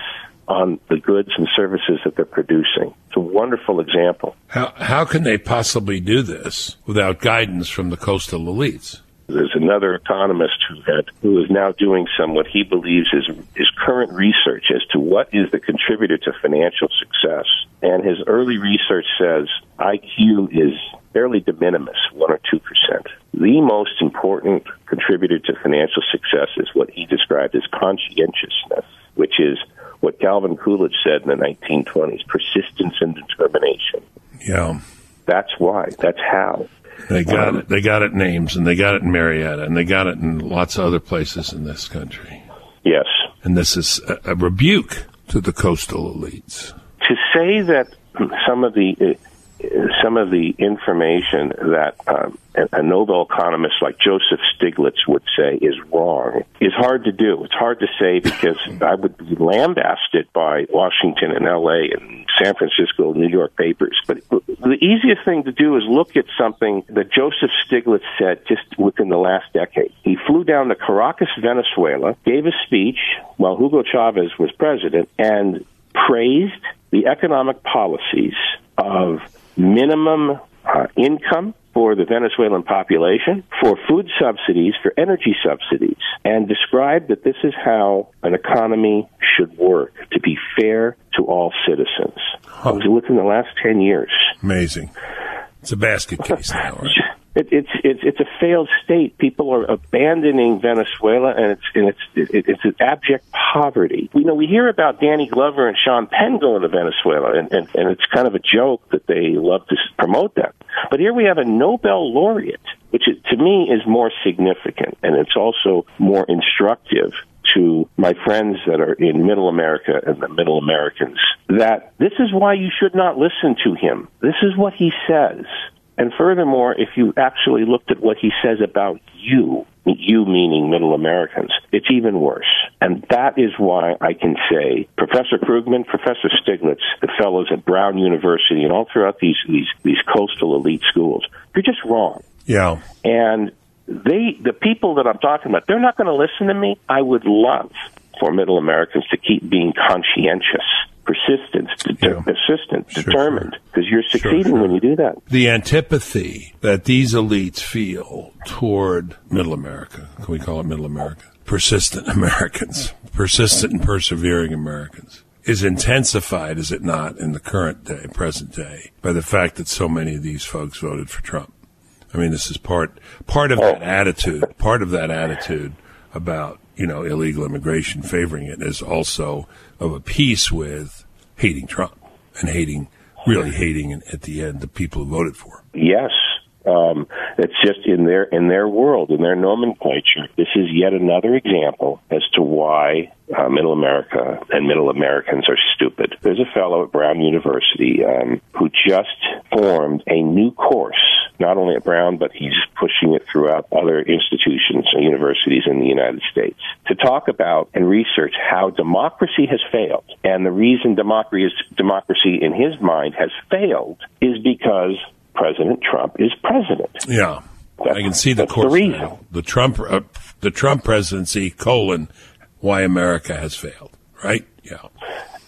on the goods and services that they're producing. It's a wonderful example. How, how can they possibly do this without guidance from the coastal elites? There's another economist who had who is now doing some what he believes is his current research as to what is the contributor to financial success. And his early research says IQ is fairly de minimis, one or two percent. The most important contributor to financial success is what he described as conscientiousness, which is Calvin Coolidge said in the 1920s persistence and determination. Yeah. That's why. That's how. They got um, it. They got it in Ames, and they got it in Marietta, and they got it in lots of other places in this country. Yes. And this is a, a rebuke to the coastal elites. To say that some of the uh, some of the information that um, a Nobel economist like Joseph Stiglitz would say is wrong is hard to do. It's hard to say because *laughs* I would be lambasted by Washington and L.A. and San Francisco, New York papers. But the easiest thing to do is look at something that Joseph Stiglitz said just within the last decade. He flew down to Caracas, Venezuela, gave a speech while Hugo Chavez was president, and praised the economic policies of minimum uh, income for the Venezuelan population, for food subsidies, for energy subsidies, and described that this is how an economy should work to be fair to all citizens. Huh. It was within the last 10 years. Amazing. It's a basket case now, right? *laughs* It, it's it's it's a failed state. People are abandoning Venezuela, and it's and it's it, it's an abject poverty. You know, we hear about Danny Glover and Sean Penn going to Venezuela, and, and and it's kind of a joke that they love to promote that. But here we have a Nobel laureate, which is, to me is more significant, and it's also more instructive to my friends that are in middle America and the middle Americans that this is why you should not listen to him. This is what he says. And furthermore, if you actually looked at what he says about you, you meaning middle Americans, it's even worse. And that is why I can say Professor Krugman, Professor Stiglitz, the fellows at Brown University, and all throughout these, these, these coastal elite schools, you're just wrong. Yeah. And they, the people that I'm talking about, they're not going to listen to me. I would love for middle Americans to keep being conscientious persistent, yeah. persistent, sure, determined, because sure. you're succeeding sure, when you do that. The antipathy that these elites feel toward Middle America, can we call it Middle America? Persistent *laughs* Americans, persistent and persevering Americans, is intensified, is it not, in the current day, present day, by the fact that so many of these folks voted for Trump. I mean, this is part part of oh. that attitude. Part of that attitude about you know illegal immigration favoring it is also of a piece with hating Trump and hating, really hating at the end the people who voted for. him. Yes, um, it's just in their in their world, in their nomenclature. This is yet another example as to why uh, Middle America and Middle Americans are stupid. There's a fellow at Brown University um, who just formed a new course, not only at Brown, but he's pushing it throughout other institutions and universities in the United States to talk about and research how democracy has failed. And the reason democracy, is, democracy in his mind has failed is because President Trump is president. Yeah. That's, I can see the course. The, the Trump, uh, the Trump presidency colon why America has failed, right? Yeah. *laughs*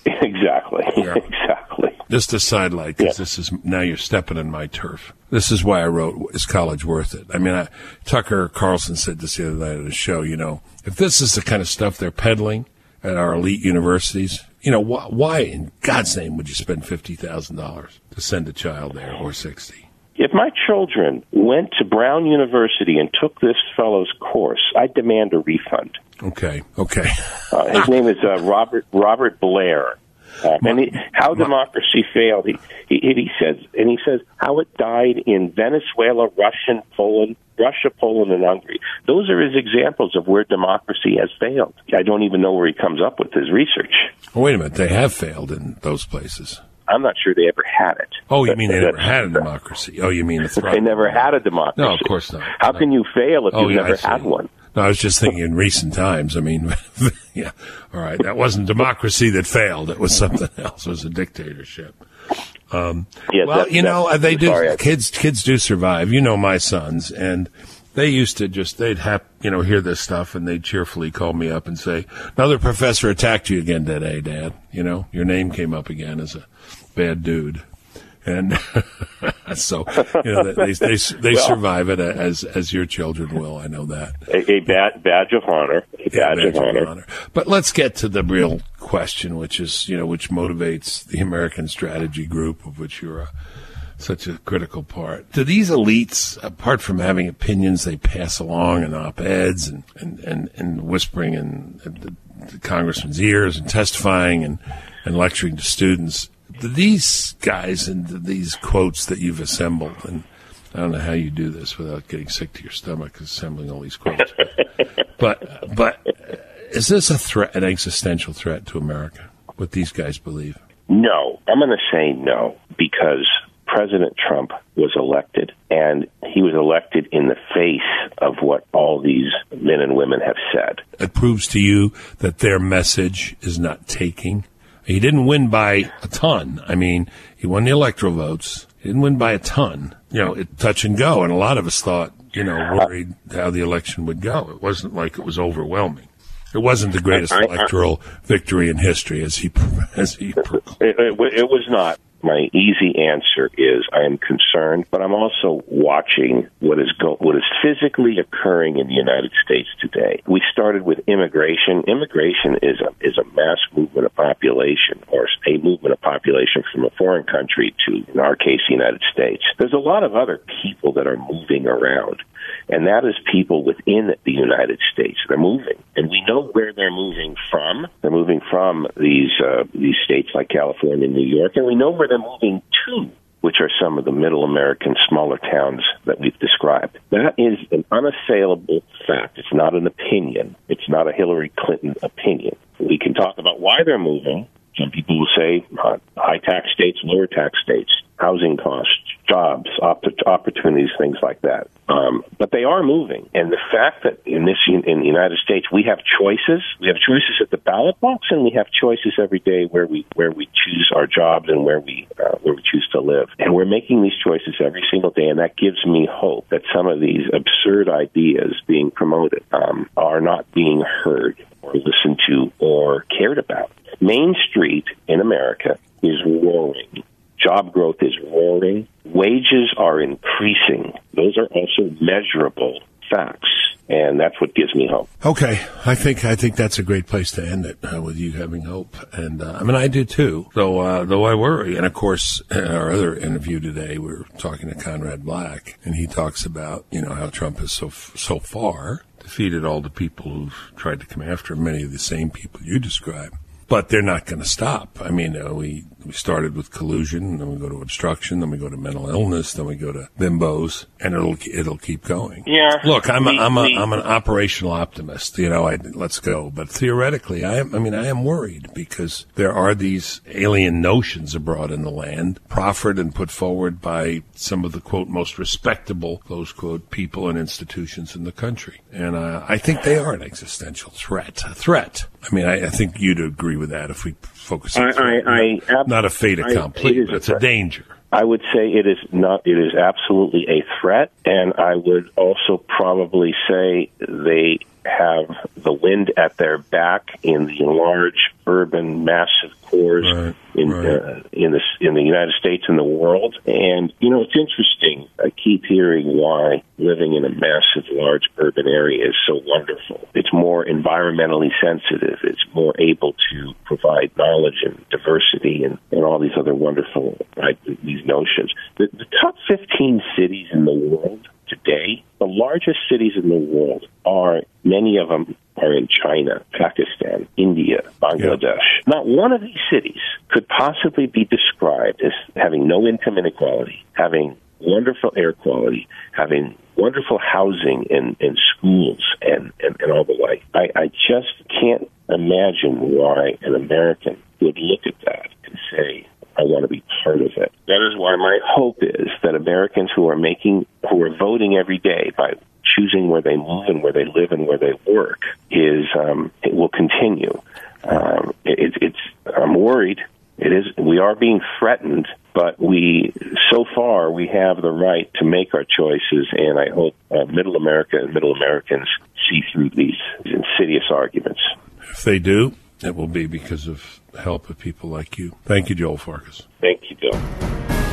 Exactly. Yeah. *laughs* exactly. Just a sidelight, because yeah. this is now you're stepping in my turf. This is why I wrote "Is College Worth It?" I mean, I, Tucker Carlson said this the other night at a show. You know, if this is the kind of stuff they're peddling at our elite universities, you know, wh- why in God's name would you spend fifty thousand dollars to send a child there or sixty? If my children went to Brown University and took this fellow's course, I'd demand a refund. Okay. Okay. uh, his name is uh, Robert Robert Blair. Uh, and he, how democracy failed. He, he he says, and he says how it died in Venezuela, Russia, Poland, Russia, Poland, and Hungary. Those are his examples of where democracy has failed. I don't even know where he comes up with his research. Oh, wait a minute, they have failed in those places. I'm not sure they ever had it. Oh, you mean they never had a democracy? Oh, you mean the *laughs* they never had a democracy? No, of course not. How no. can you fail if oh, you've yeah, never had one? No, I was just thinking in recent times. I mean, *laughs* yeah, all right, that wasn't democracy that failed. It was something *laughs* else. It was a dictatorship. Um, well, you know, they do. Sorry, kids, kids do survive. You know, my sons, and they used to just they'd have you know hear this stuff, and they'd cheerfully call me up and say, "Another professor attacked you again today, Dad. You know, your name came up again as a bad dude." And *laughs* so you know, they they, they well, survive it uh, as as your children will. I know that a, a bad badge of honor, a badge, yeah, badge of, honor. of, honor. But let's get to the real question, which is you know which motivates the American Strategy Group, of which you're a, such a critical part. Do these elites, apart from having opinions they pass along in op eds and, and, and, and whispering in the, the congressman's ears and testifying and, and lecturing to students, these guys and these quotes that you've assembled, and I don't know how you do this without getting sick to your stomach assembling all these quotes. *laughs* but but uh, is this a threat, an existential threat to America? What these guys believe? No, I'm going to say no because President Trump was elected, and he was elected in the face of what all these men and women have said. It proves to you that their message is not taking. He didn't win by a ton. I mean, he won the electoral votes. He didn't win by a ton. You know, it touch and go, and a lot of us thought, you know, worried how the election would go. It wasn't like it was overwhelming. It wasn't the greatest electoral victory in history, as he *laughs* as he proclaimed. *laughs* It, it, it was not. My easy answer is I am concerned, but I'm also watching what is go- what is physically occurring in the United States today. We started with immigration. Immigration is a is a mass movement of population, or a movement of population from a foreign country to, in our case, the United States. There's a lot of other people that are moving around, and that is people within the United States. They're moving, and we know where they're moving from. They're moving from these uh, these states like California and New York, and we know where they're moving to, which are some of the middle American smaller towns that we've described. That is an unassailable fact. It's not an opinion. It's not a Hillary Clinton opinion. We can talk about why they're moving. Some people will say uh, high tax states, lower tax states, housing costs, jobs, opp- opportunities, things like that. Um, but they are moving, and the fact that in this in the United States we have choices, we have choices at the ballot box, and we have choices every day where we where we choose our jobs and where we uh, where we choose to live, and we're making these choices every single day, and that gives me hope that some of these absurd ideas being promoted um, are not being heard or listened to or cared about. Main Street in America is roaring. Job growth is roaring. Wages are increasing. Those are also measurable facts, and that's what gives me hope. Okay, I think I think that's a great place to end it uh, with you having hope, and uh, I mean I do too. Though uh, though I worry, and of course our other interview today, we are talking to Conrad Black, and he talks about you know how Trump has so so far defeated all the people who've tried to come after many of the same people you describe. But they're not going to stop. I mean, uh, we we started with collusion, then we go to obstruction, then we go to mental illness, then we go to bimbos, and it'll it'll keep going. Yeah. Look, I'm We- a, I'm a, we- I'm an operational optimist. You know, I, let's go. But theoretically, I am. I mean, I am worried because there are these alien notions abroad in the land, proffered and put forward by some of the quote most respectable close quote people and institutions in the country, and uh, I think they are an existential threat. A threat. I mean, I, I think you'd agree with that if we I- I- I ab- not a fait accompli, it but a it's a threat. danger. I would say it is not. It is absolutely a threat, and I would also probably say they have the wind at their back in the large urban massive cores Right, in right. Uh, in the in the United States and the world. And you know, it's interesting. I keep hearing why living in a massive, large urban area is so wonderful. It's more environmentally sensitive. It's more able to provide knowledge and diversity and, and all these other wonderful right, these notions. The, the top 15 cities in the world today, the largest cities in the world are many of them are in China, Pakistan, India, Bangladesh. Not one of these cities could possibly be described as having no income inequality, having wonderful air quality, having wonderful housing and, and schools and, and, and all the like. I, I just can't imagine why an American would look at that and say, I want to be part of it. That is why my hope is that Americans who are making, who are voting every day by choosing where they move and where they live and where they work, is um, it will continue. Um, it, it's I'm worried. It is we are being threatened, but we so far we have the right to make our choices, and I hope uh, Middle America and Middle Americans see through these insidious arguments. If they do, it will be because of the help of people like you. Thank you, Joel Farkas. Thank you, Bill.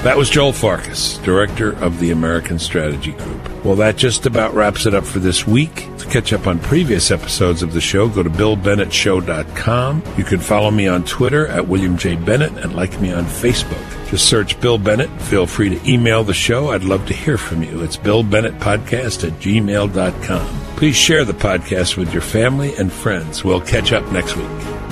That was Joel Farkas, director of the American Strategy Group. Well, that just about wraps it up for this week. To catch up on previous episodes of the show, go to BillBennettShow.com. You can follow me on Twitter at William J. Bennett and like me on Facebook. Just search Bill Bennett. Feel free to email the show. I'd love to hear from you. It's BillBennettPodcast at gmail.com. Please share the podcast with your family and friends. We'll catch up next week.